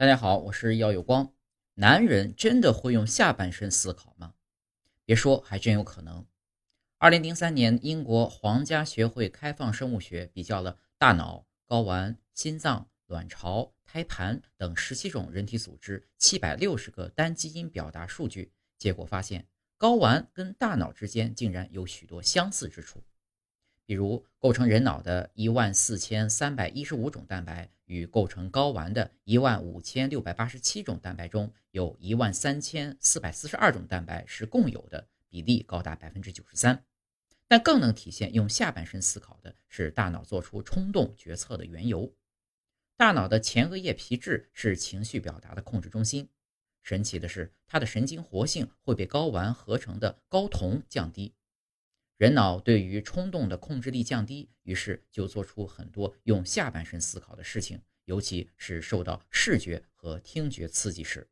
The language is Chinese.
大家好，我是耀有光。男人真的会用下半身思考吗？别说，还真有可能。二零零三年，英国皇家学会开放生物学比较了大脑、睾丸、心脏、卵巢、胎盘等十七种人体组织七百六十个单基因表达数据，结果发现，睾丸跟大脑之间竟然有许多相似之处。比如，构成人脑的一万四千三百一十五种蛋白与构成睾丸的一万五千六百八十七种蛋白中，有一万三千四百四十二种蛋白是共有的，比例高达百分之九十三。但更能体现用下半身思考的是大脑做出冲动决策的缘由。大脑的前额叶皮质是情绪表达的控制中心，神奇的是，它的神经活性会被睾丸合成的睾酮降低。人脑对于冲动的控制力降低，于是就做出很多用下半身思考的事情，尤其是受到视觉和听觉刺激时。